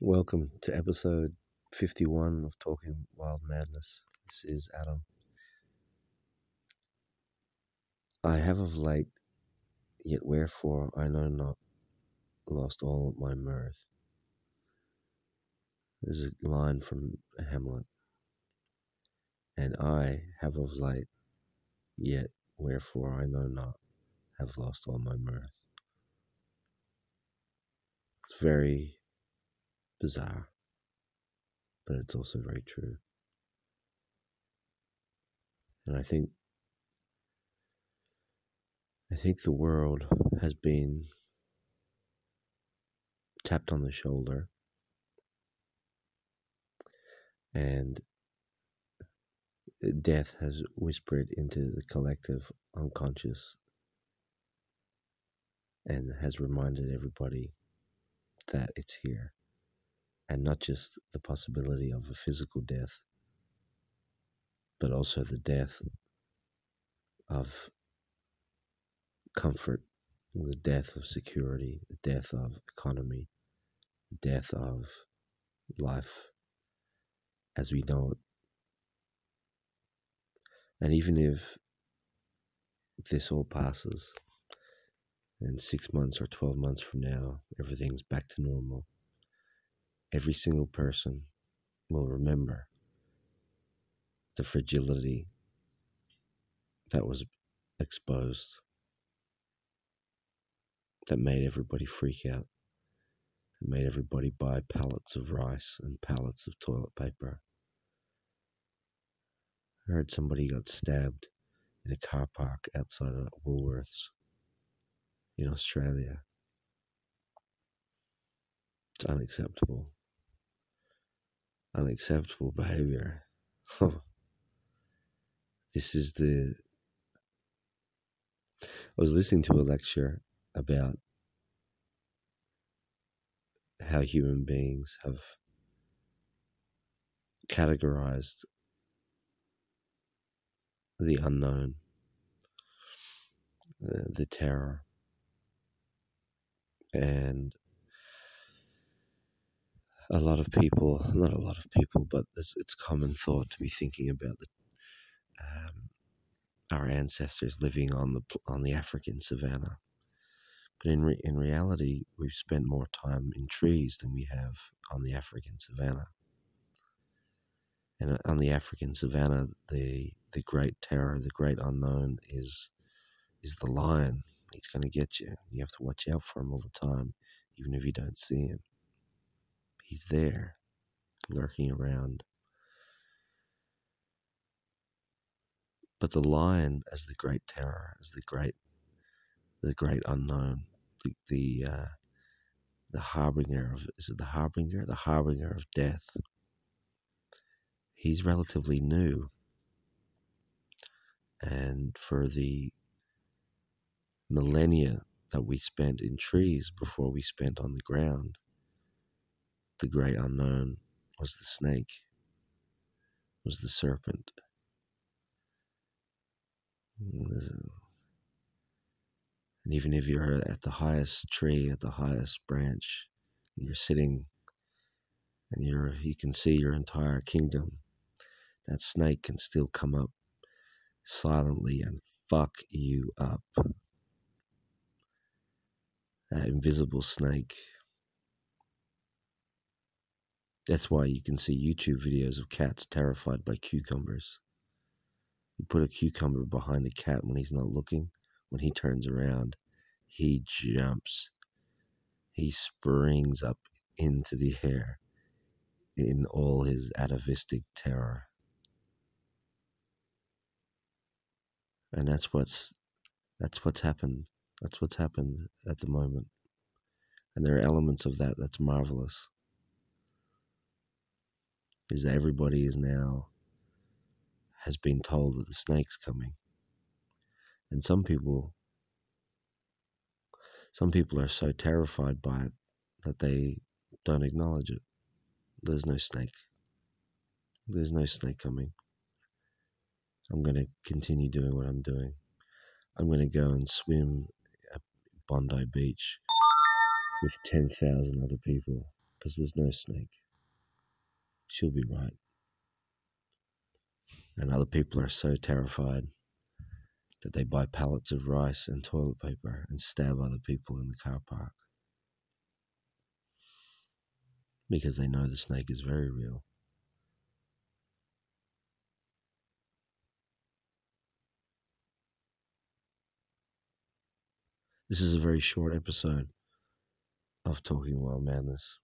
Welcome to episode 51 of Talking Wild Madness. This is Adam. I have of late, yet wherefore I know not, lost all my mirth. This is a line from Hamlet. And I have of late, yet wherefore I know not, have lost all my mirth. It's very bizarre, but it's also very true. And I think I think the world has been tapped on the shoulder and death has whispered into the collective unconscious and has reminded everybody that it's here and not just the possibility of a physical death, but also the death of comfort, the death of security, the death of economy, the death of life as we know it. And even if this all passes, and six months or 12 months from now, everything's back to normal every single person will remember the fragility that was exposed that made everybody freak out that made everybody buy pallets of rice and pallets of toilet paper. I heard somebody got stabbed in a car park outside of woolworths in australia. It's unacceptable unacceptable behavior. this is the. I was listening to a lecture about how human beings have categorized the unknown, the, the terror, and a lot of people, not a lot of people, but it's, it's common thought to be thinking about the, um, our ancestors living on the on the African savannah. But in re, in reality, we've spent more time in trees than we have on the African savannah. And uh, on the African savannah, the the great terror, the great unknown is is the lion. He's going to get you. You have to watch out for him all the time, even if you don't see him. He's there, lurking around. But the lion as the great terror, as the great, the great unknown, the the, uh, the harbinger of is it the harbinger, the harbinger of death. He's relatively new, and for the millennia that we spent in trees before we spent on the ground, the great unknown was the snake, was the serpent. And even if you're at the highest tree, at the highest branch, you're sitting and you're you can see your entire kingdom, that snake can still come up silently and fuck you up. That invisible snake that's why you can see YouTube videos of cats terrified by cucumbers. You put a cucumber behind a cat when he's not looking. When he turns around, he jumps. He springs up into the air in all his atavistic terror. And that's what's that's what's happened. That's what's happened at the moment. And there are elements of that that's marvelous is that everybody is now has been told that the snake's coming. And some people some people are so terrified by it that they don't acknowledge it. There's no snake. There's no snake coming. I'm going to continue doing what I'm doing. I'm going to go and swim at Bondi Beach with 10,000 other people because there's no snake. She'll be right. And other people are so terrified that they buy pallets of rice and toilet paper and stab other people in the car park because they know the snake is very real. This is a very short episode of Talking Wild Madness.